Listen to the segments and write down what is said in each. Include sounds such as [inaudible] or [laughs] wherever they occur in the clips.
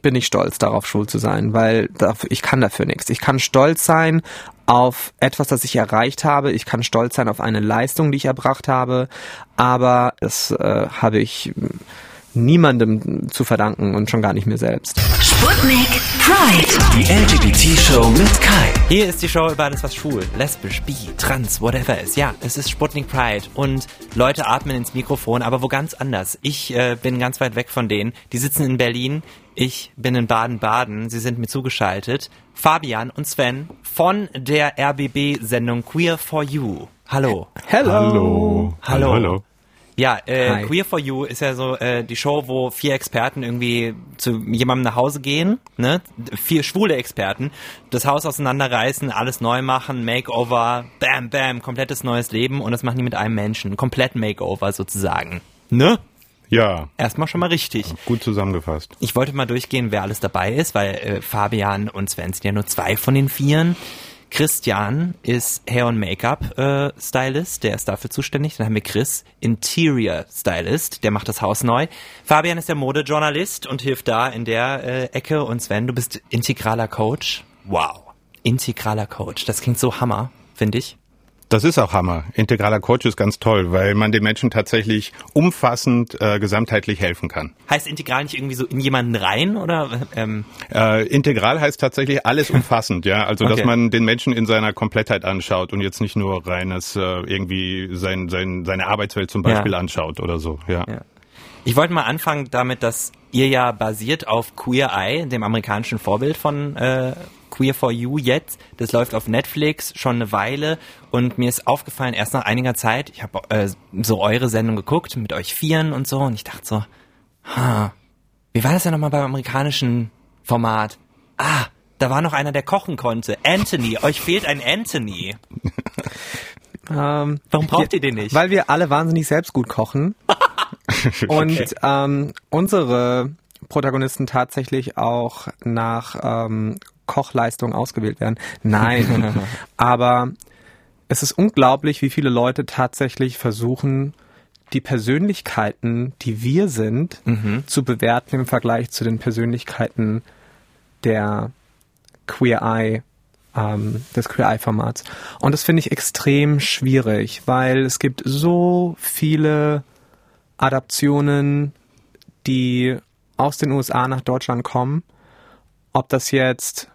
ich bin nicht stolz darauf, schwul zu sein, weil ich kann dafür nichts. Ich kann stolz sein auf etwas, das ich erreicht habe. Ich kann stolz sein auf eine Leistung, die ich erbracht habe. Aber das äh, habe ich niemandem zu verdanken und schon gar nicht mir selbst. Sputnik Pride. Die LGBT-Show mit Kai. Hier ist die Show über alles, was schwul, lesbisch, bi, trans, whatever ist. Ja, es ist Sputnik Pride und Leute atmen ins Mikrofon, aber wo ganz anders. Ich äh, bin ganz weit weg von denen. Die sitzen in Berlin. Ich bin in Baden-Baden. Sie sind mir zugeschaltet. Fabian und Sven von der RBB-Sendung Queer for You. Hallo. Hello. Hallo. Hallo. Hallo. Ja, äh, Queer for You ist ja so äh, die Show, wo vier Experten irgendwie zu jemandem nach Hause gehen, ne? Vier schwule Experten, das Haus auseinanderreißen, alles neu machen, Makeover, bam, bam, komplettes neues Leben und das machen die mit einem Menschen, komplett Makeover sozusagen, ne? Ja. Erstmal schon mal richtig. Gut zusammengefasst. Ich wollte mal durchgehen, wer alles dabei ist, weil äh, Fabian und Sven sind ja nur zwei von den Vieren. Christian ist Hair- und Make-up-Stylist, äh, der ist dafür zuständig. Dann haben wir Chris, Interior-Stylist, der macht das Haus neu. Fabian ist der Modejournalist und hilft da in der äh, Ecke. Und Sven, du bist integraler Coach. Wow. Integraler Coach, das klingt so hammer, finde ich. Das ist auch Hammer. Integraler Coach ist ganz toll, weil man den Menschen tatsächlich umfassend, äh, gesamtheitlich helfen kann. Heißt integral nicht irgendwie so in jemanden rein oder? Ähm? Äh, integral heißt tatsächlich alles [laughs] umfassend, ja. Also okay. dass man den Menschen in seiner Komplettheit anschaut und jetzt nicht nur reines äh, irgendwie sein, sein, seine Arbeitswelt zum Beispiel ja. anschaut oder so, ja. ja. Ich wollte mal anfangen damit, dass ihr ja basiert auf Queer Eye, dem amerikanischen Vorbild von äh, Queer for You jetzt. Das läuft auf Netflix schon eine Weile und mir ist aufgefallen, erst nach einiger Zeit, ich habe äh, so eure Sendung geguckt mit euch Vieren und so und ich dachte so, ha, wie war das denn nochmal beim amerikanischen Format? Ah, da war noch einer, der kochen konnte. Anthony, euch fehlt ein Anthony. [laughs] Ähm, Warum braucht ihr den nicht? Weil wir alle wahnsinnig selbst gut kochen. [laughs] und okay. ähm, unsere Protagonisten tatsächlich auch nach ähm, Kochleistung ausgewählt werden. [laughs] Nein, aber es ist unglaublich, wie viele Leute tatsächlich versuchen, die Persönlichkeiten, die wir sind, mhm. zu bewerten im Vergleich zu den Persönlichkeiten der Queer Eye, ähm, des Queer Eye Formats. Und das finde ich extrem schwierig, weil es gibt so viele Adaptionen, die aus den USA nach Deutschland kommen. Ob das jetzt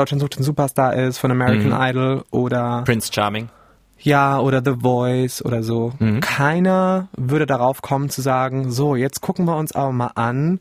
Deutschland sucht den Superstar ist von American mhm. Idol oder Prince Charming. Ja, oder The Voice oder so. Mhm. Keiner würde darauf kommen zu sagen, so, jetzt gucken wir uns aber mal an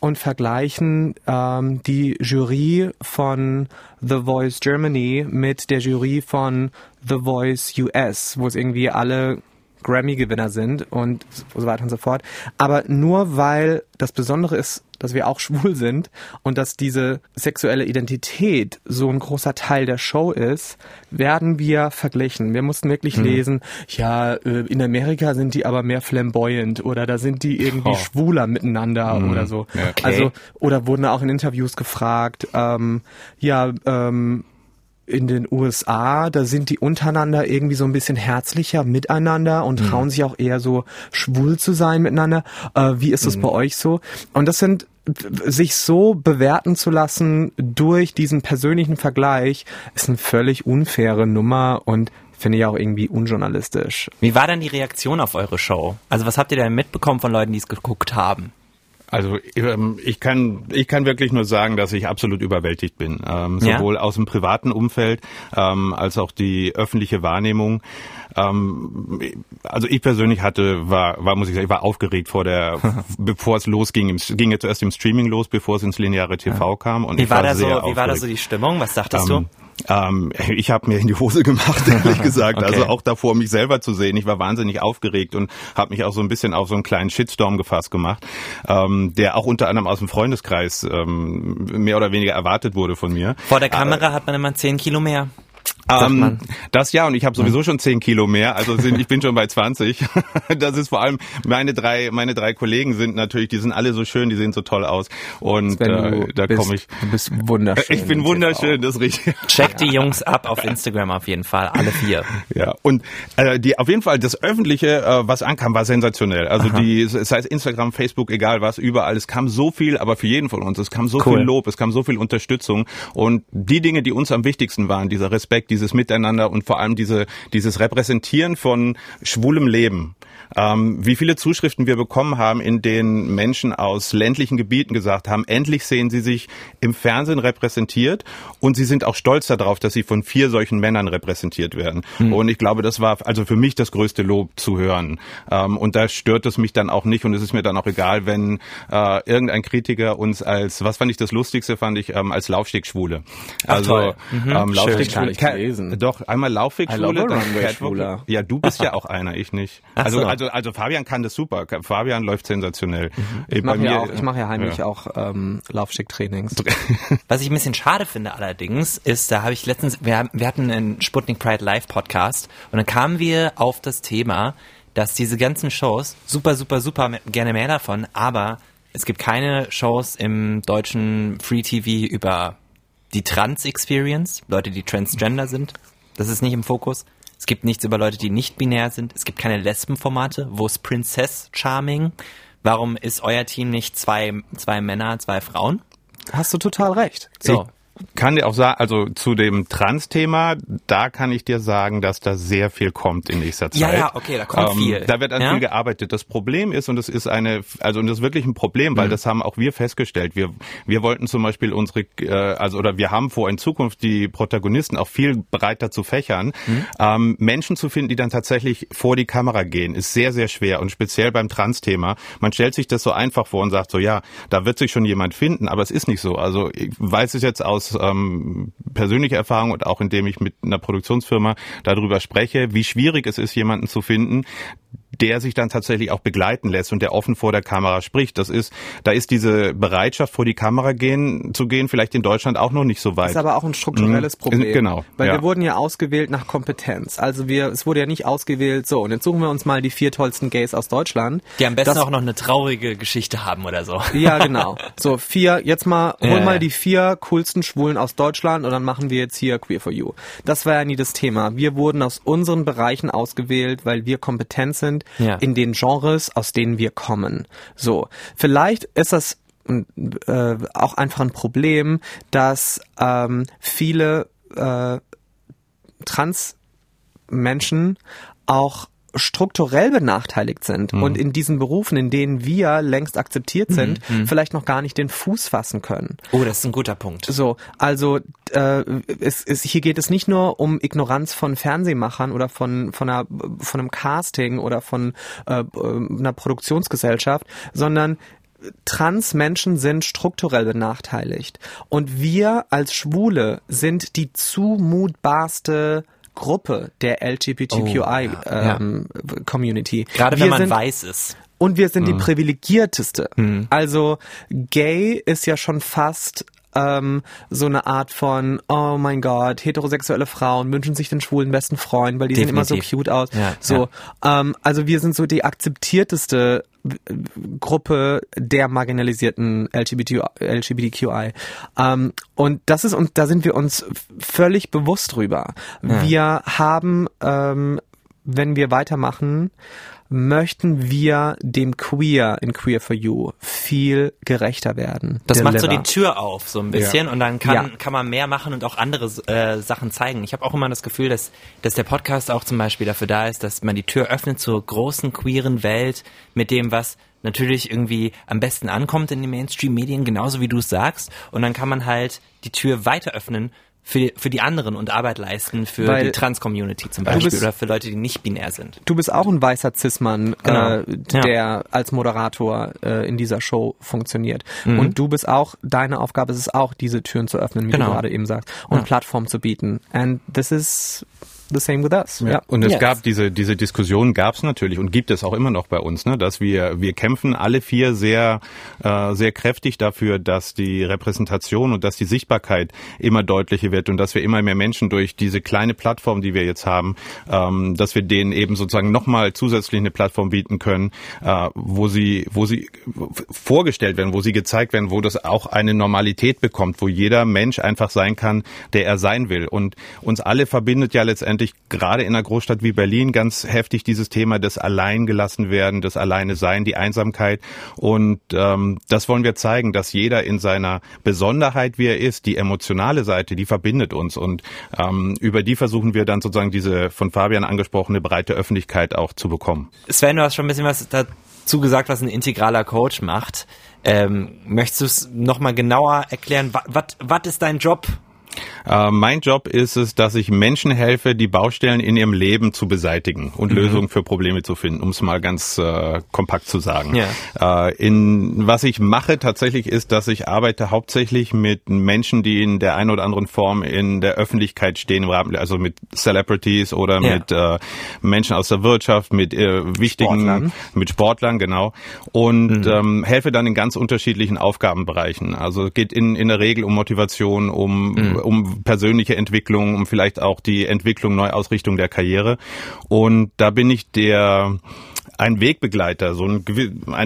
und vergleichen ähm, die Jury von The Voice Germany mit der Jury von The Voice US, wo es irgendwie alle Grammy-Gewinner sind und so weiter und so fort. Aber nur weil das Besondere ist, dass wir auch [laughs] schwul sind und dass diese sexuelle Identität so ein großer Teil der Show ist, werden wir verglichen. Wir mussten wirklich mhm. lesen, ja, äh, in Amerika sind die aber mehr flamboyant oder da sind die irgendwie oh. schwuler miteinander mhm. oder so. Okay. Also, oder wurden auch in Interviews gefragt, ähm, ja, ähm, in den USA, da sind die untereinander irgendwie so ein bisschen herzlicher miteinander und mhm. trauen mhm. sich auch eher so schwul zu sein miteinander. Äh, wie ist das mhm. bei euch so? Und das sind sich so bewerten zu lassen durch diesen persönlichen Vergleich ist eine völlig unfaire Nummer und finde ich auch irgendwie unjournalistisch. Wie war dann die Reaktion auf eure Show? Also was habt ihr denn mitbekommen von Leuten, die es geguckt haben? Also ähm, ich kann ich kann wirklich nur sagen, dass ich absolut überwältigt bin, ähm, sowohl ja? aus dem privaten Umfeld ähm, als auch die öffentliche Wahrnehmung. Ähm, also ich persönlich hatte war war muss ich sagen, ich war aufgeregt vor der [laughs] bevor es losging. Es ging jetzt erst im Streaming los, bevor es ins lineare TV kam. Und wie war, war da so wie war da so die Stimmung? Was dachtest du? Ähm, ich habe mir in die Hose gemacht, [laughs] ehrlich gesagt. [laughs] okay. Also auch davor, mich selber zu sehen. Ich war wahnsinnig aufgeregt und habe mich auch so ein bisschen auf so einen kleinen Shitstorm gefasst gemacht, ähm, der auch unter anderem aus dem Freundeskreis ähm, mehr oder weniger erwartet wurde von mir. Vor der Kamera äh, hat man immer zehn Kilo mehr. Ähm, das ja, und ich habe sowieso schon 10 Kilo mehr, also sind, ich bin schon bei 20. [laughs] Das ist vor allem, meine drei, meine drei Kollegen sind natürlich, die sind alle so schön, die sehen so toll aus. Und äh, da komme ich. Du bist wunderschön. Ich bin wunderschön, das ist richtig. Check die Jungs [laughs] ab auf Instagram auf jeden Fall, alle vier. Ja, und äh, die auf jeden Fall das Öffentliche, äh, was ankam, war sensationell. Also Aha. die, es heißt Instagram, Facebook, egal was, überall. Es kam so viel, aber für jeden von uns, es kam so cool. viel Lob, es kam so viel Unterstützung. Und die Dinge, die uns am wichtigsten waren, dieser Respekt, dieses Miteinander und vor allem diese, dieses Repräsentieren von schwulem Leben ähm, wie viele Zuschriften wir bekommen haben, in denen Menschen aus ländlichen Gebieten gesagt haben, endlich sehen sie sich im Fernsehen repräsentiert und sie sind auch stolz darauf, dass sie von vier solchen Männern repräsentiert werden. Mhm. Und ich glaube, das war also für mich das größte Lob zu hören. Ähm, und da stört es mich dann auch nicht und es ist mir dann auch egal, wenn äh, irgendein Kritiker uns als, was fand ich das Lustigste, fand ich, ähm, als Laufstegschwule. Also Ach, mhm. ähm, Laufstegschwule. Doch, einmal Laufstegschwule, dann Ja, du bist ja auch einer, ich nicht. Also, also also, also Fabian kann das super. Fabian läuft sensationell. Mhm. Ich mache ja, auch, ich mach ja heimlich ja. auch ähm, Laufschick-Trainings. [laughs] Was ich ein bisschen schade finde allerdings, ist, da habe ich letztens, wir, wir hatten einen Sputnik Pride Live Podcast und dann kamen wir auf das Thema, dass diese ganzen Shows, super, super, super, gerne mehr davon, aber es gibt keine Shows im deutschen Free TV über die Trans-Experience, Leute, die transgender sind. Das ist nicht im Fokus. Es gibt nichts über Leute, die nicht binär sind. Es gibt keine Lesbenformate. Wo ist Princess Charming? Warum ist euer Team nicht zwei, zwei Männer, zwei Frauen? Hast du total recht. So kann dir auch sagen, also zu dem Trans-Thema, da kann ich dir sagen, dass da sehr viel kommt in nächster Zeit. Ja, ja, okay, da kommt ähm, viel. Da wird an ja? viel gearbeitet. Das Problem ist, und das ist eine, also und das ist wirklich ein Problem, weil mhm. das haben auch wir festgestellt. Wir, wir wollten zum Beispiel unsere, äh, also oder wir haben vor, in Zukunft die Protagonisten auch viel breiter zu fächern. Mhm. Ähm, Menschen zu finden, die dann tatsächlich vor die Kamera gehen, ist sehr, sehr schwer und speziell beim Trans-Thema. Man stellt sich das so einfach vor und sagt so, ja, da wird sich schon jemand finden, aber es ist nicht so. Also ich weiß es jetzt aus ähm, persönlicher Erfahrung und auch indem ich mit einer Produktionsfirma darüber spreche, wie schwierig es ist, jemanden zu finden, der sich dann tatsächlich auch begleiten lässt und der offen vor der Kamera spricht. Das ist, da ist diese Bereitschaft vor die Kamera gehen, zu gehen, vielleicht in Deutschland auch noch nicht so weit. Das ist aber auch ein strukturelles mhm. Problem. Genau. Weil ja. wir wurden ja ausgewählt nach Kompetenz. Also wir, es wurde ja nicht ausgewählt, so, und jetzt suchen wir uns mal die vier tollsten Gays aus Deutschland. Die am besten das, auch noch eine traurige Geschichte haben oder so. [laughs] Ja, genau. So, vier, jetzt mal, hol ja, mal die vier coolsten Schwulen aus Deutschland und dann machen wir jetzt hier Queer for You. Das war ja nie das Thema. Wir wurden aus unseren Bereichen ausgewählt, weil wir kompetent sind ja. in den Genres, aus denen wir kommen. So, vielleicht ist das äh, auch einfach ein Problem, dass ähm, viele äh, Trans-Menschen auch strukturell benachteiligt sind mhm. und in diesen Berufen, in denen wir längst akzeptiert sind, mhm. mhm. vielleicht noch gar nicht den Fuß fassen können. Oh, das ist ein guter Punkt. So, also äh, es, es, hier geht es nicht nur um Ignoranz von Fernsehmachern oder von von einer von einem Casting oder von äh, einer Produktionsgesellschaft, sondern Transmenschen sind strukturell benachteiligt und wir als Schwule sind die zumutbarste Gruppe der LGBTQI oh, ähm, ja. Community. Gerade wir wenn man sind, weiß ist. Und wir sind mhm. die privilegierteste. Mhm. Also gay ist ja schon fast ähm, so eine Art von, oh mein Gott, heterosexuelle Frauen wünschen sich den schwulen besten Freund, weil die Definitiv. sehen immer so cute aus. Ja, so, ja. Ähm, also wir sind so die akzeptierteste Gruppe der marginalisierten LGBT, LGBTQI. Ähm, und das ist, und da sind wir uns völlig bewusst drüber. Ja. Wir haben, ähm, wenn wir weitermachen, möchten wir dem Queer in Queer for You viel gerechter werden. Das macht so die Tür auf, so ein bisschen, ja. und dann kann, ja. kann man mehr machen und auch andere äh, Sachen zeigen. Ich habe auch immer das Gefühl, dass, dass der Podcast auch zum Beispiel dafür da ist, dass man die Tür öffnet zur großen queeren Welt mit dem, was natürlich irgendwie am besten ankommt in den Mainstream-Medien, genauso wie du es sagst. Und dann kann man halt die Tür weiter öffnen für, für die anderen und Arbeit leisten für Weil die Trans-Community zum Beispiel bist, oder für Leute, die nicht binär sind. Du bist auch ein weißer Cis-Mann, genau. äh, der ja. als Moderator äh, in dieser Show funktioniert. Mhm. Und du bist auch, deine Aufgabe ist es auch, diese Türen zu öffnen, wie genau. du gerade eben sagst, und ja. Plattform zu bieten. And this is the same with us. Ja. ja. Und es yes. gab diese diese Diskussion gab es natürlich und gibt es auch immer noch bei uns, ne, dass wir wir kämpfen alle vier sehr äh, sehr kräftig dafür, dass die Repräsentation und dass die Sichtbarkeit immer deutlicher wird und dass wir immer mehr Menschen durch diese kleine Plattform, die wir jetzt haben, ähm, dass wir denen eben sozusagen nochmal zusätzlich eine Plattform bieten können, äh, wo sie wo sie vorgestellt werden, wo sie gezeigt werden, wo das auch eine Normalität bekommt, wo jeder Mensch einfach sein kann, der er sein will. Und uns alle verbindet ja letztendlich gerade in einer Großstadt wie Berlin ganz heftig dieses Thema des Alleingelassen werden, des Alleine sein, die Einsamkeit. Und ähm, das wollen wir zeigen, dass jeder in seiner Besonderheit, wie er ist, die emotionale Seite, die verbindet uns. Und ähm, über die versuchen wir dann sozusagen diese von Fabian angesprochene breite Öffentlichkeit auch zu bekommen. Sven, du hast schon ein bisschen was dazu gesagt, was ein integraler Coach macht. Ähm, möchtest du es nochmal genauer erklären? Was ist dein Job? Äh, mein Job ist es, dass ich Menschen helfe, die Baustellen in ihrem Leben zu beseitigen und mhm. Lösungen für Probleme zu finden, um es mal ganz äh, kompakt zu sagen. Ja. Äh, in, was ich mache tatsächlich ist, dass ich arbeite hauptsächlich mit Menschen, die in der einen oder anderen Form in der Öffentlichkeit stehen, also mit Celebrities oder ja. mit äh, Menschen aus der Wirtschaft, mit äh, wichtigen, Sportlern. mit Sportlern, genau. Und mhm. ähm, helfe dann in ganz unterschiedlichen Aufgabenbereichen. Also geht in, in der Regel um Motivation, um mhm um persönliche Entwicklung, um vielleicht auch die Entwicklung, Neuausrichtung der Karriere. Und da bin ich der ein Wegbegleiter, so eine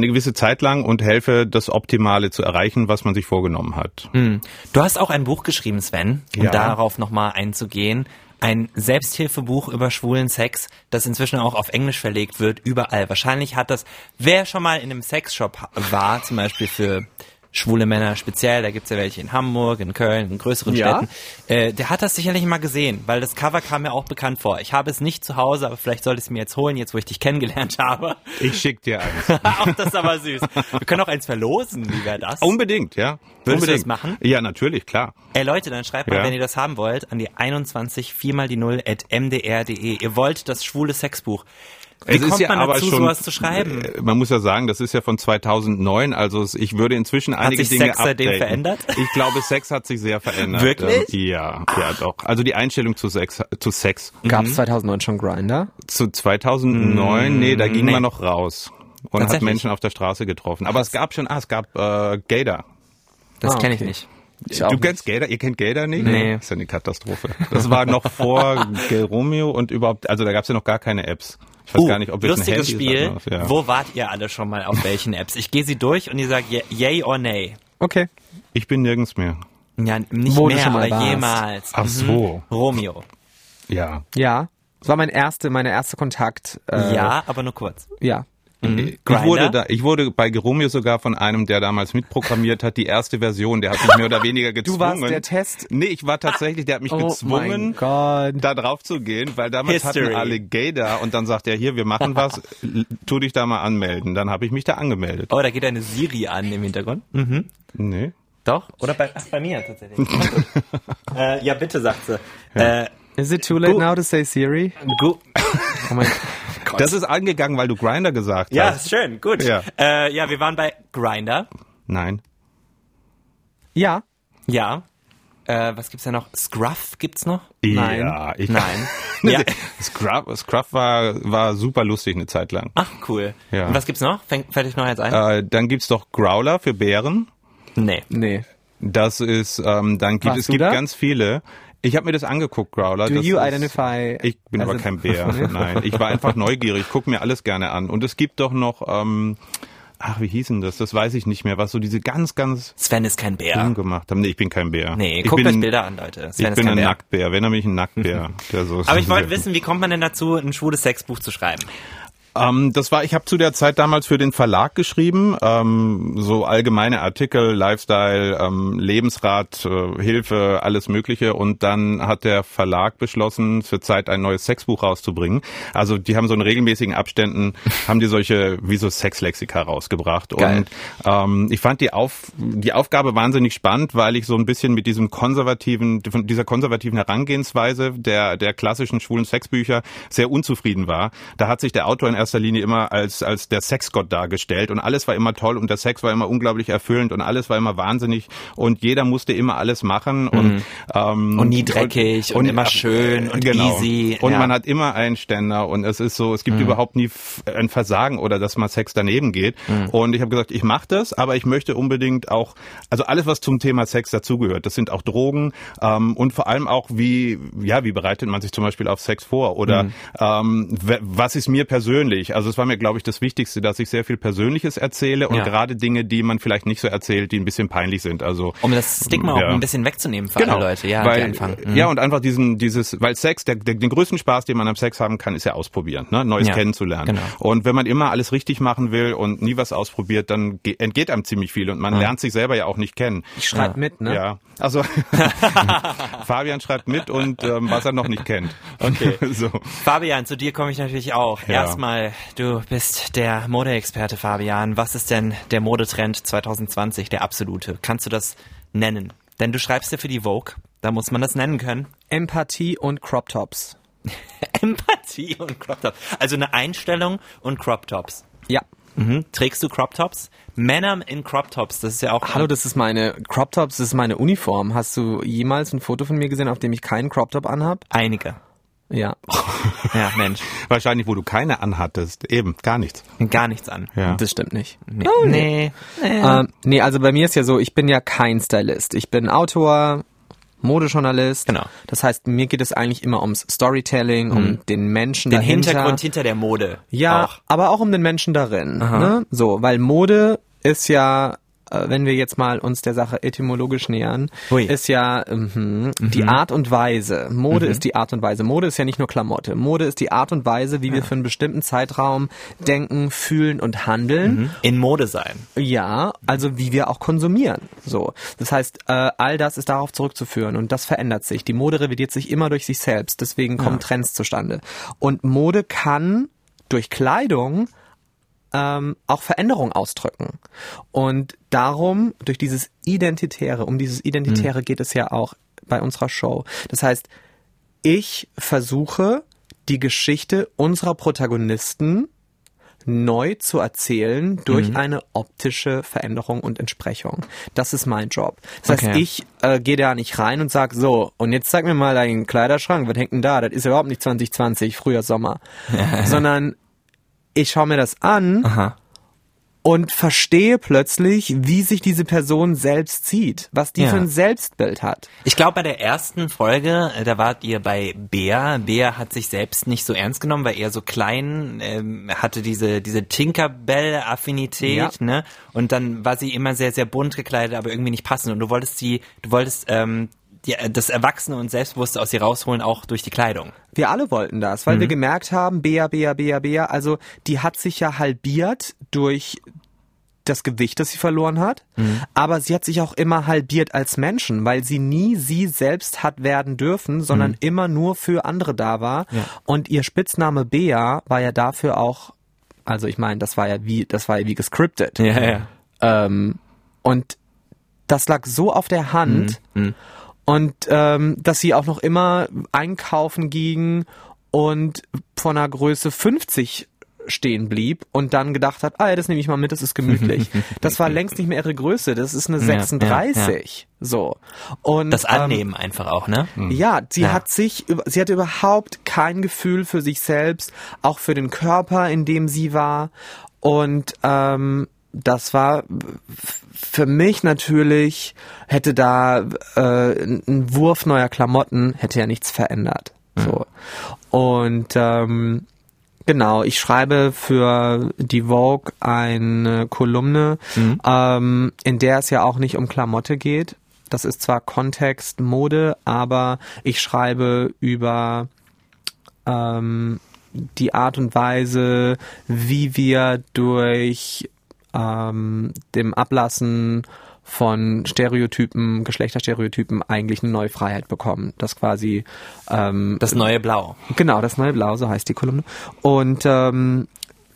gewisse Zeit lang und helfe, das Optimale zu erreichen, was man sich vorgenommen hat. Hm. Du hast auch ein Buch geschrieben, Sven, um ja. darauf nochmal einzugehen. Ein Selbsthilfebuch über schwulen Sex, das inzwischen auch auf Englisch verlegt wird, überall. Wahrscheinlich hat das, wer schon mal in einem Sexshop war, zum Beispiel für schwule Männer speziell, da gibt's ja welche in Hamburg, in Köln, in größeren ja? Städten, äh, der hat das sicherlich mal gesehen, weil das Cover kam mir auch bekannt vor. Ich habe es nicht zu Hause, aber vielleicht sollte ich es mir jetzt holen, jetzt wo ich dich kennengelernt habe. Ich schick dir eins. [laughs] Ach, das ist aber süß. Wir können auch eins verlosen, wie wäre das? Unbedingt, ja. Würdest Unbedingt. du das machen? Ja, natürlich, klar. Ey Leute, dann schreibt mal, ja. wenn ihr das haben wollt, an die 21 4 mal die 0 at mdr.de. Ihr wollt das schwule Sexbuch. Wie es kommt ja man dazu, schon, sowas zu schreiben? Äh, man muss ja sagen, das ist ja von 2009, also ich würde inzwischen hat einige sich Dinge Sex seitdem verändert? [laughs] Ich glaube, Sex hat sich sehr verändert. Wirklich? Ähm, ja, ja doch. Also die Einstellung zu Sex. Zu Sex. Gab es mhm. 2009 schon Grinder? Zu 2009, nee, da ging nee. man noch raus und hat Menschen auf der Straße getroffen. Aber es gab schon, ah, es gab äh, Gator. Das ah, kenne ich nicht. Ich du kennst Gator, ihr kennt Gator nicht? Nee. Das ist ja eine Katastrophe. Das war noch vor [laughs] Romeo und überhaupt, also da gab es ja noch gar keine Apps. Ich weiß uh, gar nicht, ob es lustiges ein Spiel. Ist, ja. Wo wart ihr alle schon mal auf welchen Apps? Ich gehe sie durch und ihr sagt yay or nay. Okay. Ich bin nirgends mehr. Ja, nicht Wo mehr, aber warst. jemals. Ach so. Mhm. Romeo. Ja. Ja. Das war mein erste, meine erste Kontakt. Äh, ja, aber nur kurz. Ja. Mhm. Ich wurde da, ich wurde bei Geromeo sogar von einem, der damals mitprogrammiert hat, die erste Version, der hat mich mehr oder weniger gezwungen. Du warst der Test? Nee, ich war tatsächlich, der hat mich oh gezwungen, da drauf zu gehen, weil damals History. hatten alle Gay da und dann sagt er, hier, wir machen was, tu dich da mal anmelden. Dann habe ich mich da angemeldet. Oh, da geht eine Siri an im Hintergrund. Mhm. Nee. Doch? Oder bei, ach, bei mir tatsächlich. [laughs] äh, ja, bitte, sagt sie. Ja. Äh, Is it too late now to say Siri? Go [laughs] oh mein Gott. Das ist angegangen, weil du Grinder gesagt ja, hast. Ja, schön, gut. Ja. Äh, ja, wir waren bei Grinder. Nein. Ja. Ja. Äh, was gibt's da noch? Scruff gibt's noch? Nein. Ja, ich, Nein. [laughs] ja. Scruff, Scruff war, war super lustig eine Zeit lang. Ach, cool. Ja. Und was gibt's noch? Fällt, euch noch jetzt ein? Äh, dann gibt's doch Growler für Bären. Nee. Nee. Das ist, ähm, dann gibt es gibt da? ganz viele. Ich habe mir das angeguckt, Growler. Do das you ist, identify? Ich bin aber kein Bär. [laughs] Nein, ich war einfach neugierig. Ich gucke mir alles gerne an. Und es gibt doch noch, ähm, ach, wie hießen das? Das weiß ich nicht mehr, was so diese ganz, ganz Sven ist kein Bär. gemacht haben. Nee, ich bin kein Bär. Nee, ich guckt euch Bilder an, Leute. Sven ich bin ein Bär. Nacktbär. Wenn, dann bin ich ein Nacktbär. [laughs] der so aber ich [laughs] wollte wissen, wie kommt man denn dazu, ein schwules Sexbuch zu schreiben? Ähm, das war, ich habe zu der Zeit damals für den Verlag geschrieben, ähm, so allgemeine Artikel, Lifestyle, ähm, Lebensrat, äh, Hilfe, alles Mögliche. Und dann hat der Verlag beschlossen, für Zeit ein neues Sexbuch rauszubringen. Also die haben so in regelmäßigen Abständen, [laughs] haben die solche wie so Sexlexika rausgebracht. Geil. Und ähm, ich fand die, Auf, die Aufgabe wahnsinnig spannend, weil ich so ein bisschen mit diesem konservativen, dieser konservativen Herangehensweise der, der klassischen schwulen Sexbücher sehr unzufrieden war. Da hat sich der Autor in erster Linie immer als, als der Sexgott dargestellt und alles war immer toll und der Sex war immer unglaublich erfüllend und alles war immer wahnsinnig und jeder musste immer alles machen und, mhm. ähm, und nie dreckig und, und, und immer schön und genau. easy. Und ja. man hat immer einen Ständer und es ist so, es gibt mhm. überhaupt nie ein Versagen oder dass mal Sex daneben geht. Mhm. Und ich habe gesagt, ich mache das, aber ich möchte unbedingt auch, also alles, was zum Thema Sex dazugehört, das sind auch Drogen ähm, und vor allem auch wie, ja, wie bereitet man sich zum Beispiel auf Sex vor oder mhm. ähm, was ist mir persönlich? Also es war mir, glaube ich, das Wichtigste, dass ich sehr viel Persönliches erzähle und ja. gerade Dinge, die man vielleicht nicht so erzählt, die ein bisschen peinlich sind. Also um das Stigma ja. auch ein bisschen wegzunehmen für genau. alle Leute, ja, weil, die anfangen. Mhm. Ja und einfach diesen, dieses, weil Sex, der, der, den größten Spaß, den man am Sex haben kann, ist ja ausprobieren, ne? Neues ja. kennenzulernen. Genau. Und wenn man immer alles richtig machen will und nie was ausprobiert, dann entgeht einem ziemlich viel und man lernt sich selber ja auch nicht kennen. Ich schreibe mit, ne? Ja. Also [laughs] [laughs] Fabian schreibt mit und ähm, was er noch nicht kennt. Okay. [laughs] so. Fabian, zu dir komme ich natürlich auch. Ja. Erstmal, du bist der Modeexperte Fabian. Was ist denn der Modetrend 2020, der absolute? Kannst du das nennen? Denn du schreibst ja für die Vogue, da muss man das nennen können. Empathie und Crop Tops. Empathie und Crop Tops. Also eine Einstellung und Crop Tops. Ja. Mhm. Trägst du Crop Tops? Männer in Crop Tops, das ist ja auch. Hallo, das ist meine Crop Tops, das ist meine Uniform. Hast du jemals ein Foto von mir gesehen, auf dem ich keinen Crop Top anhab? Einige. Ja. [laughs] ja, Mensch. Wahrscheinlich, wo du keine anhattest. Eben, gar nichts. Gar nichts an. Ja. Das stimmt nicht. Nee. Oh, nee. Nee. Ähm, nee, also bei mir ist ja so, ich bin ja kein Stylist. Ich bin Autor, Modejournalist. Genau. Das heißt, mir geht es eigentlich immer ums Storytelling, mhm. um den Menschen den dahinter. Hintergrund hinter der Mode. Ja, auch. aber auch um den Menschen darin. Ne? So, weil Mode ist ja wenn wir jetzt mal uns der Sache etymologisch nähern, Hui. ist ja mh, mhm. die Art und Weise. Mode mhm. ist die Art und Weise. Mode ist ja nicht nur Klamotte. Mode ist die Art und Weise, wie ja. wir für einen bestimmten Zeitraum denken, fühlen und handeln. Mhm. In Mode sein. Ja, also wie wir auch konsumieren. So, das heißt, äh, all das ist darauf zurückzuführen und das verändert sich. Die Mode revidiert sich immer durch sich selbst. Deswegen kommen ja. Trends zustande. Und Mode kann durch Kleidung ähm, auch Veränderung ausdrücken. Und darum, durch dieses Identitäre, um dieses Identitäre mhm. geht es ja auch bei unserer Show. Das heißt, ich versuche, die Geschichte unserer Protagonisten neu zu erzählen durch mhm. eine optische Veränderung und Entsprechung. Das ist mein Job. Das okay. heißt, ich äh, gehe da nicht rein und sag so, und jetzt zeig mir mal deinen Kleiderschrank, was hängt denn da? Das ist überhaupt nicht 2020, früher Sommer. [laughs] Sondern ich schaue mir das an Aha. und verstehe plötzlich, wie sich diese Person selbst sieht, was die ja. für ein Selbstbild hat. Ich glaube, bei der ersten Folge, äh, da wart ihr bei Bea. Bea hat sich selbst nicht so ernst genommen, weil er so klein ähm, hatte diese diese Tinkerbell-Affinität, ja. ne? Und dann war sie immer sehr sehr bunt gekleidet, aber irgendwie nicht passend. Und du wolltest sie, du wolltest ähm, die, das Erwachsene und Selbstbewusste aus ihr rausholen, auch durch die Kleidung. Wir alle wollten das, weil mhm. wir gemerkt haben, Bea, Bea, Bea, Bea, also die hat sich ja halbiert durch das Gewicht, das sie verloren hat, mhm. aber sie hat sich auch immer halbiert als Menschen, weil sie nie sie selbst hat werden dürfen, sondern mhm. immer nur für andere da war. Ja. Und ihr Spitzname Bea war ja dafür auch, also ich meine, das war ja wie, das war ja wie gescriptet. Ja, ja. Ähm, und das lag so auf der Hand. Mhm. Und ähm, dass sie auch noch immer einkaufen ging und von einer Größe 50 stehen blieb und dann gedacht hat, ah ja, das nehme ich mal mit, das ist gemütlich. [laughs] das war längst nicht mehr ihre Größe, das ist eine 36. Ja, ja, ja. So. Und das Annehmen ähm, einfach auch, ne? Mhm. Ja, sie hat sich sie hatte überhaupt kein Gefühl für sich selbst, auch für den Körper, in dem sie war und ähm, das war für mich natürlich, hätte da äh, ein Wurf neuer Klamotten, hätte ja nichts verändert. So. Und ähm, Genau, ich schreibe für die Vogue eine Kolumne, mhm. ähm, in der es ja auch nicht um Klamotte geht. Das ist zwar Kontext, Mode, aber ich schreibe über ähm, die Art und Weise, wie wir durch ähm, dem Ablassen von Stereotypen, Geschlechterstereotypen eigentlich eine neue Freiheit bekommen. Das quasi ähm, das neue Blau. Genau, das neue Blau, so heißt die Kolumne. Und ähm,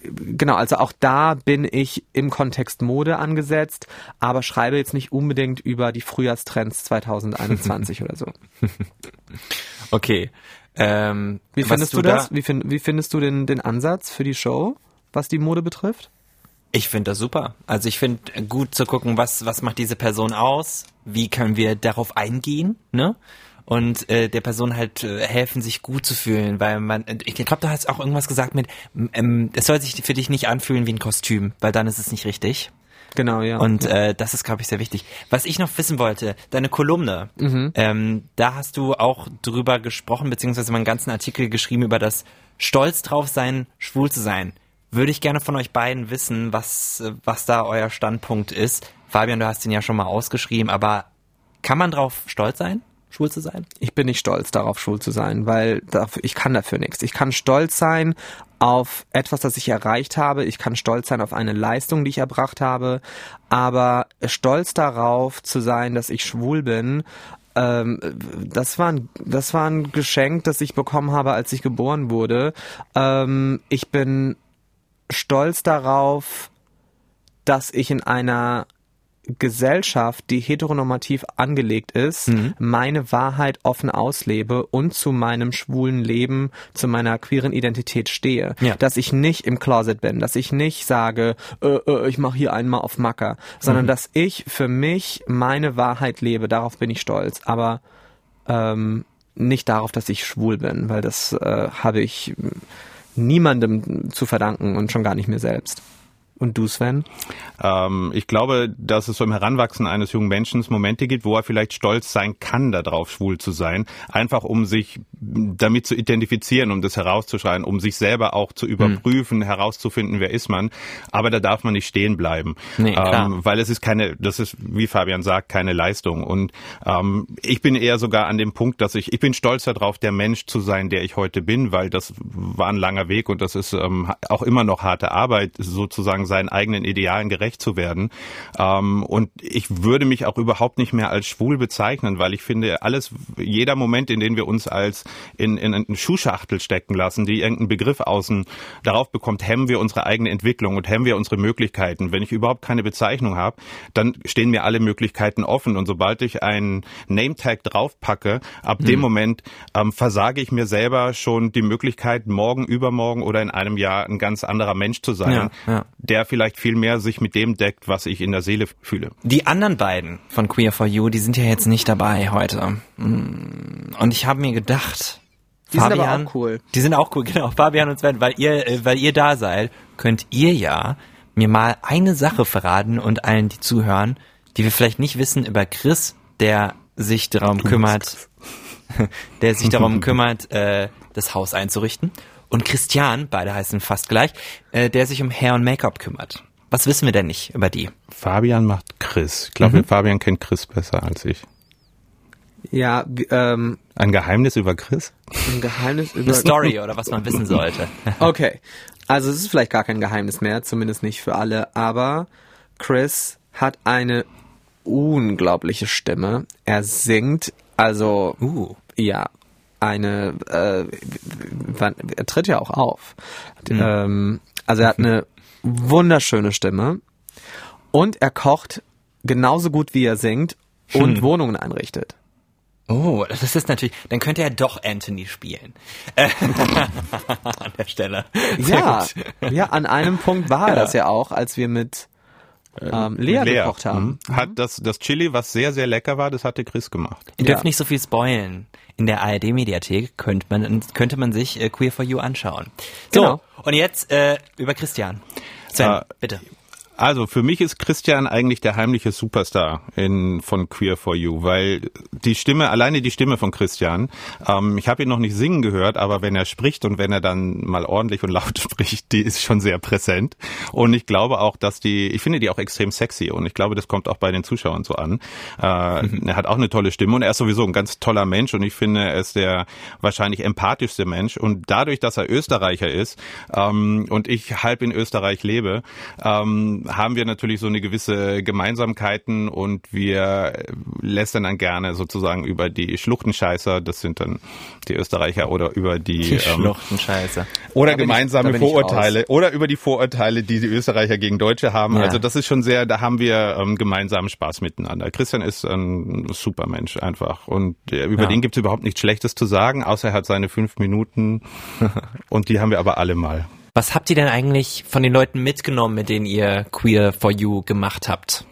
genau, also auch da bin ich im Kontext Mode angesetzt, aber schreibe jetzt nicht unbedingt über die Frühjahrstrends 2021 [laughs] oder so. Okay. Ähm, wie findest du, du das? Da? Wie, find, wie findest du den, den Ansatz für die Show, was die Mode betrifft? Ich finde das super. Also ich finde gut zu gucken, was, was macht diese Person aus? Wie können wir darauf eingehen, ne? Und äh, der Person halt äh, helfen, sich gut zu fühlen, weil man, ich glaube, du hast auch irgendwas gesagt mit, ähm, es soll sich für dich nicht anfühlen wie ein Kostüm, weil dann ist es nicht richtig. Genau, ja. Und. Äh, das ist, glaube ich, sehr wichtig. Was ich noch wissen wollte, deine Kolumne, mhm. ähm, da hast du auch drüber gesprochen, beziehungsweise mal einen ganzen Artikel geschrieben über das Stolz drauf sein, schwul zu sein würde ich gerne von euch beiden wissen, was, was da euer Standpunkt ist. Fabian, du hast ihn ja schon mal ausgeschrieben, aber kann man drauf stolz sein? schwul zu sein? Ich bin nicht stolz darauf, schwul zu sein, weil ich kann dafür nichts. Ich kann stolz sein auf etwas, das ich erreicht habe. Ich kann stolz sein auf eine Leistung, die ich erbracht habe. Aber stolz darauf zu sein, dass ich schwul bin, ähm, das war ein, das war ein Geschenk, das ich bekommen habe, als ich geboren wurde. Ähm, ich bin stolz darauf, dass ich in einer Gesellschaft, die heteronormativ angelegt ist, mhm. meine Wahrheit offen auslebe und zu meinem schwulen Leben, zu meiner queeren Identität stehe. Ja. Dass ich nicht im Closet bin, dass ich nicht sage, äh, äh, ich mache hier einmal auf Macker, sondern mhm. dass ich für mich meine Wahrheit lebe. Darauf bin ich stolz. Aber ähm, nicht darauf, dass ich schwul bin, weil das äh, habe ich niemandem zu verdanken und schon gar nicht mir selbst. Und du, Sven? Ähm, ich glaube, dass es so im Heranwachsen eines jungen Menschen Momente gibt, wo er vielleicht stolz sein kann, darauf schwul zu sein. Einfach um sich damit zu identifizieren, um das herauszuschreien, um sich selber auch zu überprüfen, mhm. herauszufinden, wer ist man. Aber da darf man nicht stehen bleiben. Nee, ähm, weil es ist keine, das ist, wie Fabian sagt, keine Leistung. Und ähm, ich bin eher sogar an dem Punkt, dass ich, ich bin stolz darauf, der Mensch zu sein, der ich heute bin, weil das war ein langer Weg und das ist ähm, auch immer noch harte Arbeit, sozusagen seinen eigenen Idealen gerecht zu werden. Ähm, und ich würde mich auch überhaupt nicht mehr als schwul bezeichnen, weil ich finde, alles, jeder Moment, in dem wir uns als in, in eine Schuhschachtel stecken lassen, die irgendeinen Begriff außen darauf bekommt, hemmen wir unsere eigene Entwicklung und hemmen wir unsere Möglichkeiten. Wenn ich überhaupt keine Bezeichnung habe, dann stehen mir alle Möglichkeiten offen. Und sobald ich einen Nametag draufpacke, ab hm. dem Moment ähm, versage ich mir selber schon die Möglichkeit, morgen, übermorgen oder in einem Jahr ein ganz anderer Mensch zu sein, ja, ja. der vielleicht viel mehr sich mit dem deckt, was ich in der Seele fühle. Die anderen beiden von Queer for You, die sind ja jetzt nicht dabei heute. Mm. Und ich habe mir gedacht, die Fabian, sind aber auch cool. Die sind auch cool, genau. Fabian und Sven, weil ihr, äh, weil ihr da seid, könnt ihr ja mir mal eine Sache verraten und allen, die zuhören, die wir vielleicht nicht wissen über Chris, der sich darum kümmert, [laughs] der sich darum [laughs] kümmert, äh, das Haus einzurichten. Und Christian, beide heißen fast gleich, äh, der sich um Hair und Make-up kümmert. Was wissen wir denn nicht über die? Fabian macht Chris. Ich glaube, mhm. Fabian kennt Chris besser als ich. Ja, ähm, ein Geheimnis über Chris? Ein Geheimnis über Eine Story oder was man wissen sollte. [laughs] okay. Also es ist vielleicht gar kein Geheimnis mehr, zumindest nicht für alle, aber Chris hat eine unglaubliche Stimme. Er singt, also uh. ja, eine, äh, er tritt ja auch auf. Mhm. Ähm, also er hat eine wunderschöne Stimme und er kocht genauso gut wie er singt und hm. Wohnungen einrichtet. Oh, das ist natürlich, dann könnte er doch Anthony spielen. [laughs] an der Stelle. Sehr ja, gut. ja, an einem Punkt war er das ja auch, als wir mit ähm, Lea, Lea gekocht haben. Mhm. Hat das, das Chili, was sehr, sehr lecker war, das hatte Chris gemacht. Ihr dürft nicht so viel spoilen. In der ARD-Mediathek könnte man, könnte man sich äh, Queer for You anschauen. So, genau. und jetzt äh, über Christian. Sven, äh, bitte. Also für mich ist Christian eigentlich der heimliche Superstar in, von Queer for You, weil die Stimme, alleine die Stimme von Christian, ähm, ich habe ihn noch nicht singen gehört, aber wenn er spricht und wenn er dann mal ordentlich und laut [laughs] spricht, die ist schon sehr präsent. Und ich glaube auch, dass die, ich finde die auch extrem sexy und ich glaube, das kommt auch bei den Zuschauern so an. Äh, mhm. Er hat auch eine tolle Stimme und er ist sowieso ein ganz toller Mensch und ich finde, er ist der wahrscheinlich empathischste Mensch und dadurch, dass er Österreicher ist ähm, und ich halb in Österreich lebe, ähm, haben wir natürlich so eine gewisse Gemeinsamkeiten und wir lästern dann gerne sozusagen über die Schluchtenscheißer, das sind dann die Österreicher oder über die, die ähm, Schluchtenscheißer. Oder gemeinsame ich, Vorurteile oder über die Vorurteile, die die Österreicher gegen Deutsche haben. Ja. Also das ist schon sehr, da haben wir ähm, gemeinsamen Spaß miteinander. Christian ist ein super Mensch einfach und äh, über ja. den gibt es überhaupt nichts Schlechtes zu sagen, außer er hat seine fünf Minuten [laughs] und die haben wir aber alle mal. Was habt ihr denn eigentlich von den Leuten mitgenommen, mit denen ihr Queer for You gemacht habt?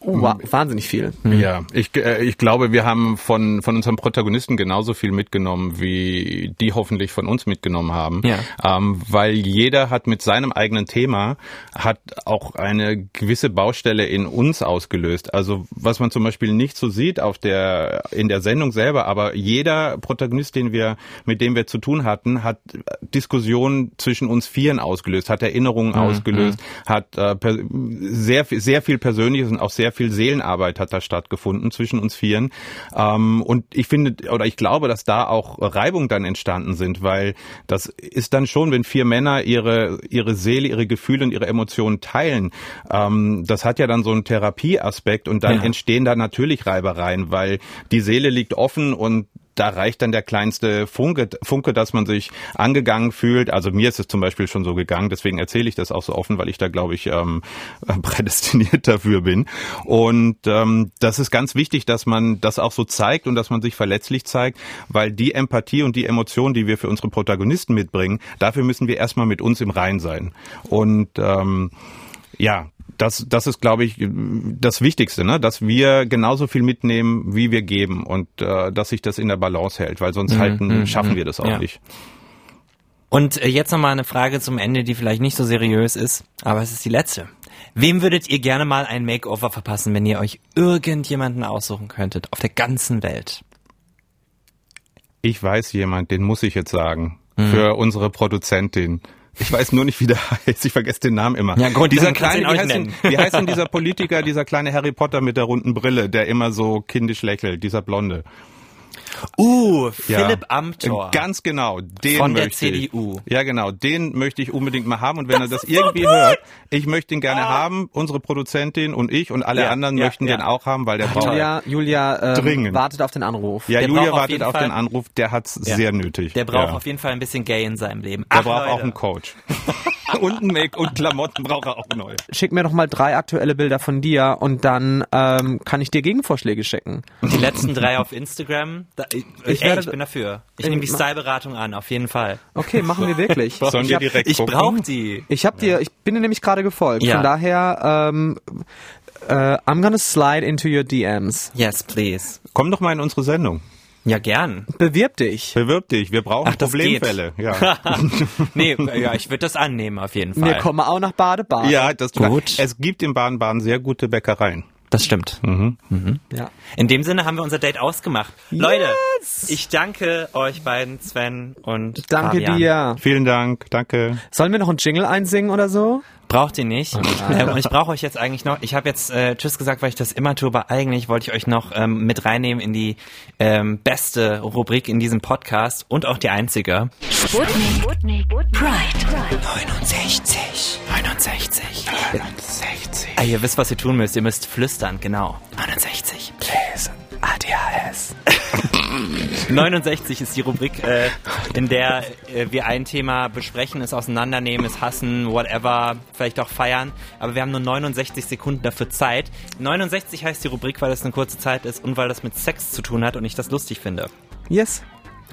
Oh, wa wahnsinnig viel. Mhm. Ja, ich, äh, ich glaube, wir haben von, von unserem Protagonisten genauso viel mitgenommen, wie die hoffentlich von uns mitgenommen haben. Ja. Ähm, weil jeder hat mit seinem eigenen Thema, hat auch eine gewisse Baustelle in uns ausgelöst. Also was man zum Beispiel nicht so sieht auf der, in der Sendung selber, aber jeder Protagonist, den wir, mit dem wir zu tun hatten, hat Diskussionen zwischen uns Vieren ausgelöst, hat Erinnerungen mhm. ausgelöst, mhm. hat äh, sehr, sehr viel Persönliches und auch sehr viel Seelenarbeit hat da stattgefunden zwischen uns Vieren. Ähm, und ich finde, oder ich glaube, dass da auch Reibung dann entstanden sind, weil das ist dann schon, wenn vier Männer ihre, ihre Seele, ihre Gefühle und ihre Emotionen teilen, ähm, das hat ja dann so einen Therapieaspekt und dann ja. entstehen da natürlich Reibereien, weil die Seele liegt offen und da reicht dann der kleinste Funke, Funke, dass man sich angegangen fühlt. Also mir ist es zum Beispiel schon so gegangen, deswegen erzähle ich das auch so offen, weil ich da, glaube ich, ähm, [laughs] prädestiniert dafür bin. Und ähm, das ist ganz wichtig, dass man das auch so zeigt und dass man sich verletzlich zeigt, weil die Empathie und die Emotionen, die wir für unsere Protagonisten mitbringen, dafür müssen wir erstmal mit uns im Rein sein. Und ähm, ja, das, das ist, glaube ich, das Wichtigste, ne? dass wir genauso viel mitnehmen, wie wir geben und äh, dass sich das in der Balance hält, weil sonst mhm, halten, mhm, schaffen mhm. wir das auch ja. nicht. Und äh, jetzt nochmal eine Frage zum Ende, die vielleicht nicht so seriös ist, aber es ist die letzte. Wem würdet ihr gerne mal ein Makeover verpassen, wenn ihr euch irgendjemanden aussuchen könntet auf der ganzen Welt? Ich weiß jemand, den muss ich jetzt sagen. Mhm. Für unsere Produzentin. Ich weiß nur nicht, wie der [laughs] heißt. Ich vergesse den Namen immer. Ja, gut, dieser kleine, wie heißt, denn, wie heißt denn dieser Politiker, dieser kleine Harry Potter mit der runden Brille, der immer so kindisch lächelt, dieser Blonde? Uh, Philipp ja, Amthor. Ganz genau, den Von der CDU. Ich. Ja, genau, den möchte ich unbedingt mal haben. Und wenn das er das irgendwie so hört, ich möchte ihn gerne ah. haben. Unsere Produzentin und ich und alle ja, anderen ja, möchten den auch haben, weil der braucht Julia, Julia ähm, dringend. wartet auf den Anruf. Ja, der Julia auf wartet auf Fall, den Anruf. Der hat's sehr nötig. Der braucht auf jeden Fall ein bisschen Gay in seinem Leben. Der Ach, braucht Leute. auch einen Coach. [laughs] [laughs] und ein Make und Klamotten braucht er auch neu. Schick mir doch mal drei aktuelle Bilder von dir und dann ähm, kann ich dir Gegenvorschläge schicken. Und die letzten drei auf Instagram. Da, ich, ich, ey, ich bin dafür. Ich nehme die Styleberatung an, auf jeden Fall. Okay, machen wir wirklich. [laughs] Sollen ich wir direkt Ich brauche die. Ich hab dir, ich bin dir nämlich gerade gefolgt. Ja. Von daher, ähm, äh, I'm gonna slide into your DMs. Yes, please. Komm doch mal in unsere Sendung. Ja, gern. Bewirb dich. Bewirb dich. Wir brauchen Ach, Problemfälle. Ja. [laughs] nee, ja, ich würde das annehmen auf jeden Fall. Wir kommen auch nach Baden-Baden. Ja, das gut. Es gibt in Baden-Baden sehr gute Bäckereien. Das stimmt. Mhm. Mhm. Ja. In dem Sinne haben wir unser Date ausgemacht. Yes. Leute, ich danke euch beiden, Sven und Danke Fabian. dir. Vielen Dank, danke. Sollen wir noch einen Jingle einsingen oder so? Braucht ihr nicht. ähm, und ich brauche euch jetzt eigentlich noch, ich habe jetzt äh, Tschüss gesagt, weil ich das immer tue, aber eigentlich wollte ich euch noch ähm, mit reinnehmen in die ähm, beste Rubrik in diesem Podcast und auch die einzige. Sputnik, Sputnik, Sputnik. Pride. 69. 69. 69. Ah, ihr wisst, was ihr tun müsst. Ihr müsst flüstern, genau. 69. Please. ADHS. 69 ist die Rubrik, äh, in der äh, wir ein Thema besprechen, es auseinandernehmen, es hassen, whatever, vielleicht auch feiern. Aber wir haben nur 69 Sekunden dafür Zeit. 69 heißt die Rubrik, weil es eine kurze Zeit ist und weil das mit Sex zu tun hat und ich das lustig finde. Yes.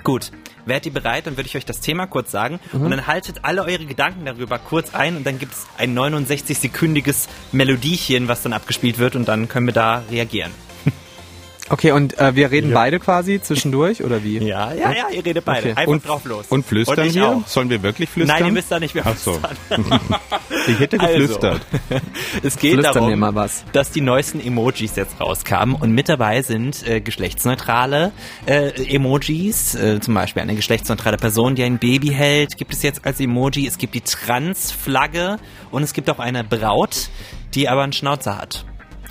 Gut. Wärt ihr bereit, dann würde ich euch das Thema kurz sagen mhm. und dann haltet alle eure Gedanken darüber kurz ein und dann gibt es ein 69-sekündiges Melodiechen, was dann abgespielt wird und dann können wir da reagieren. Okay, und äh, wir reden ja. beide quasi zwischendurch, oder wie? Ja, ja, ja, ihr redet beide. Okay. Einfach und, drauf los. Und flüstern und wir? Auch. Sollen wir wirklich flüstern? Nein, ihr müsst da nicht mehr flüstern. [laughs] ich hätte geflüstert. Also, [laughs] es geht Flüstern darum, dass die neuesten Emojis jetzt rauskamen und mit dabei sind äh, geschlechtsneutrale äh, Emojis, äh, zum Beispiel eine geschlechtsneutrale Person, die ein Baby hält, gibt es jetzt als Emoji. Es gibt die Trans-Flagge und es gibt auch eine Braut, die aber einen Schnauzer hat.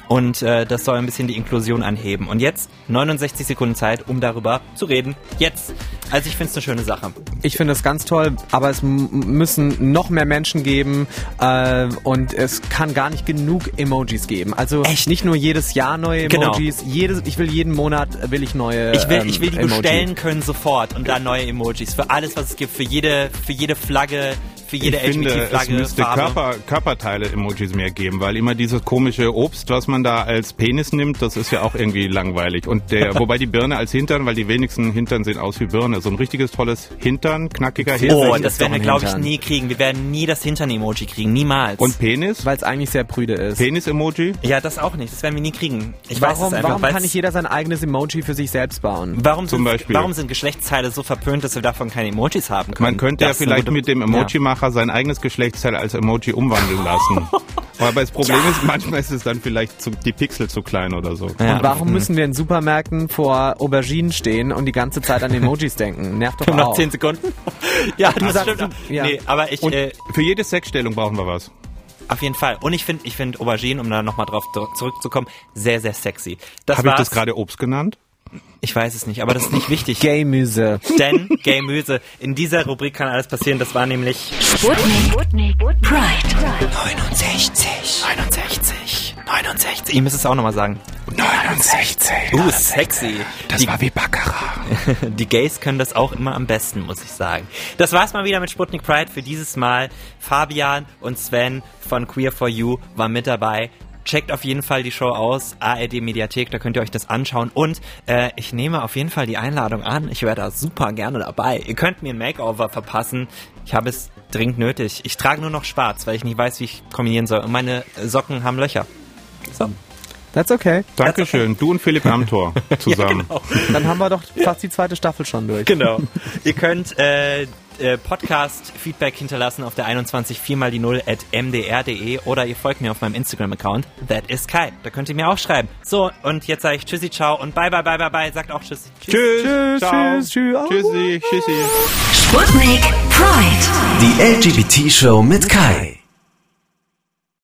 Und äh, das soll ein bisschen die Inklusion anheben. Und jetzt 69 Sekunden Zeit, um darüber zu reden. Jetzt. Also ich finde es eine schöne Sache. Ich finde es ganz toll, aber es müssen noch mehr Menschen geben äh, und es kann gar nicht genug Emojis geben. Also Echt? nicht nur jedes Jahr neue genau. Emojis, genau. jedes, ich will jeden Monat will ich neue Ich will, ähm, ich will die Emoji. bestellen können sofort und dann neue Emojis für alles, was es gibt, für jede, für jede Flagge, für jede ich finde, es müsste Körper, Körperteile-Emojis mehr geben, weil immer dieses komische Obst, was man da als Penis nimmt, das ist ja auch irgendwie langweilig. Und der, [laughs] wobei die Birne als Hintern, weil die wenigsten Hintern sehen aus wie Birne. So ein richtiges tolles Hintern, knackiger Hintern. Oh, das werden wir, glaube ich, nie kriegen. Wir werden nie das Hintern-Emoji kriegen, niemals. Und Penis? Weil es eigentlich sehr prüde ist. Penis-Emoji? Ja, das auch nicht. Das werden wir nie kriegen. Ich warum, weiß es einfach. Warum kann nicht jeder sein eigenes Emoji für sich selbst bauen? Warum Zum sind, Beispiel. Warum sind Geschlechtsteile so verpönt, dass wir davon keine Emojis haben können? Man könnte das ja vielleicht mit dem Emoji-Macher ja. Sein eigenes Geschlecht Geschlechtsteil als Emoji umwandeln lassen. [laughs] Aber das Problem ja. ist, manchmal ist es dann vielleicht zu, die Pixel zu klein oder so. Ja. Und warum müssen wir in Supermärkten vor Auberginen stehen und die ganze Zeit an Emojis denken? Nervt doch auch. [laughs] Noch 10 Sekunden? [laughs] ja, du das sagst, stimmt. Ja. Nee, aber ich, und äh, für jede Sexstellung brauchen wir was. Auf jeden Fall. Und ich finde ich finde Auberginen, um da nochmal drauf zurückzukommen, sehr, sehr sexy. Habe ich das gerade Obst genannt? Ich weiß es nicht, aber das ist nicht wichtig. Gamüse. Denn Gamüse. In dieser Rubrik kann alles passieren. Das war nämlich Sputnik. Sputnik. Pride. 69. 69. 69. Ihr müsst es auch nochmal sagen. 69. Uh, sexy. Das die, war wie Baccarat. [laughs] Die Gays können das auch immer am besten, muss ich sagen. Das war's mal wieder mit Sputnik Pride für dieses Mal. Fabian und Sven von Queer for You waren mit dabei. Checkt auf jeden Fall die Show aus, ARD Mediathek, da könnt ihr euch das anschauen. Und äh, ich nehme auf jeden Fall die Einladung an. Ich wäre da super gerne dabei. Ihr könnt mir ein Makeover verpassen. Ich habe es dringend nötig. Ich trage nur noch schwarz, weil ich nicht weiß, wie ich kombinieren soll. Und meine Socken haben Löcher. So. That's okay. Dankeschön. Okay. Du und Philipp Amthor [laughs] zusammen. ja, genau. Dann haben wir doch fast die zweite Staffel schon durch. Genau. Ihr könnt äh, äh, Podcast-Feedback hinterlassen auf der 21 4 mal die 0 at mdr.de oder ihr folgt mir auf meinem Instagram-Account, that is Kai. Da könnt ihr mir auch schreiben. So, und jetzt sage ich Tschüssi, ciao und bye, bye, bye, bye, bye. Sagt auch Tschüss. Tschüss. Tschüss. Ciao. Tschüss. Tschüss. Tschüssi. Tschüssi. Sputnik Pride. Die LGBT-Show mit Kai.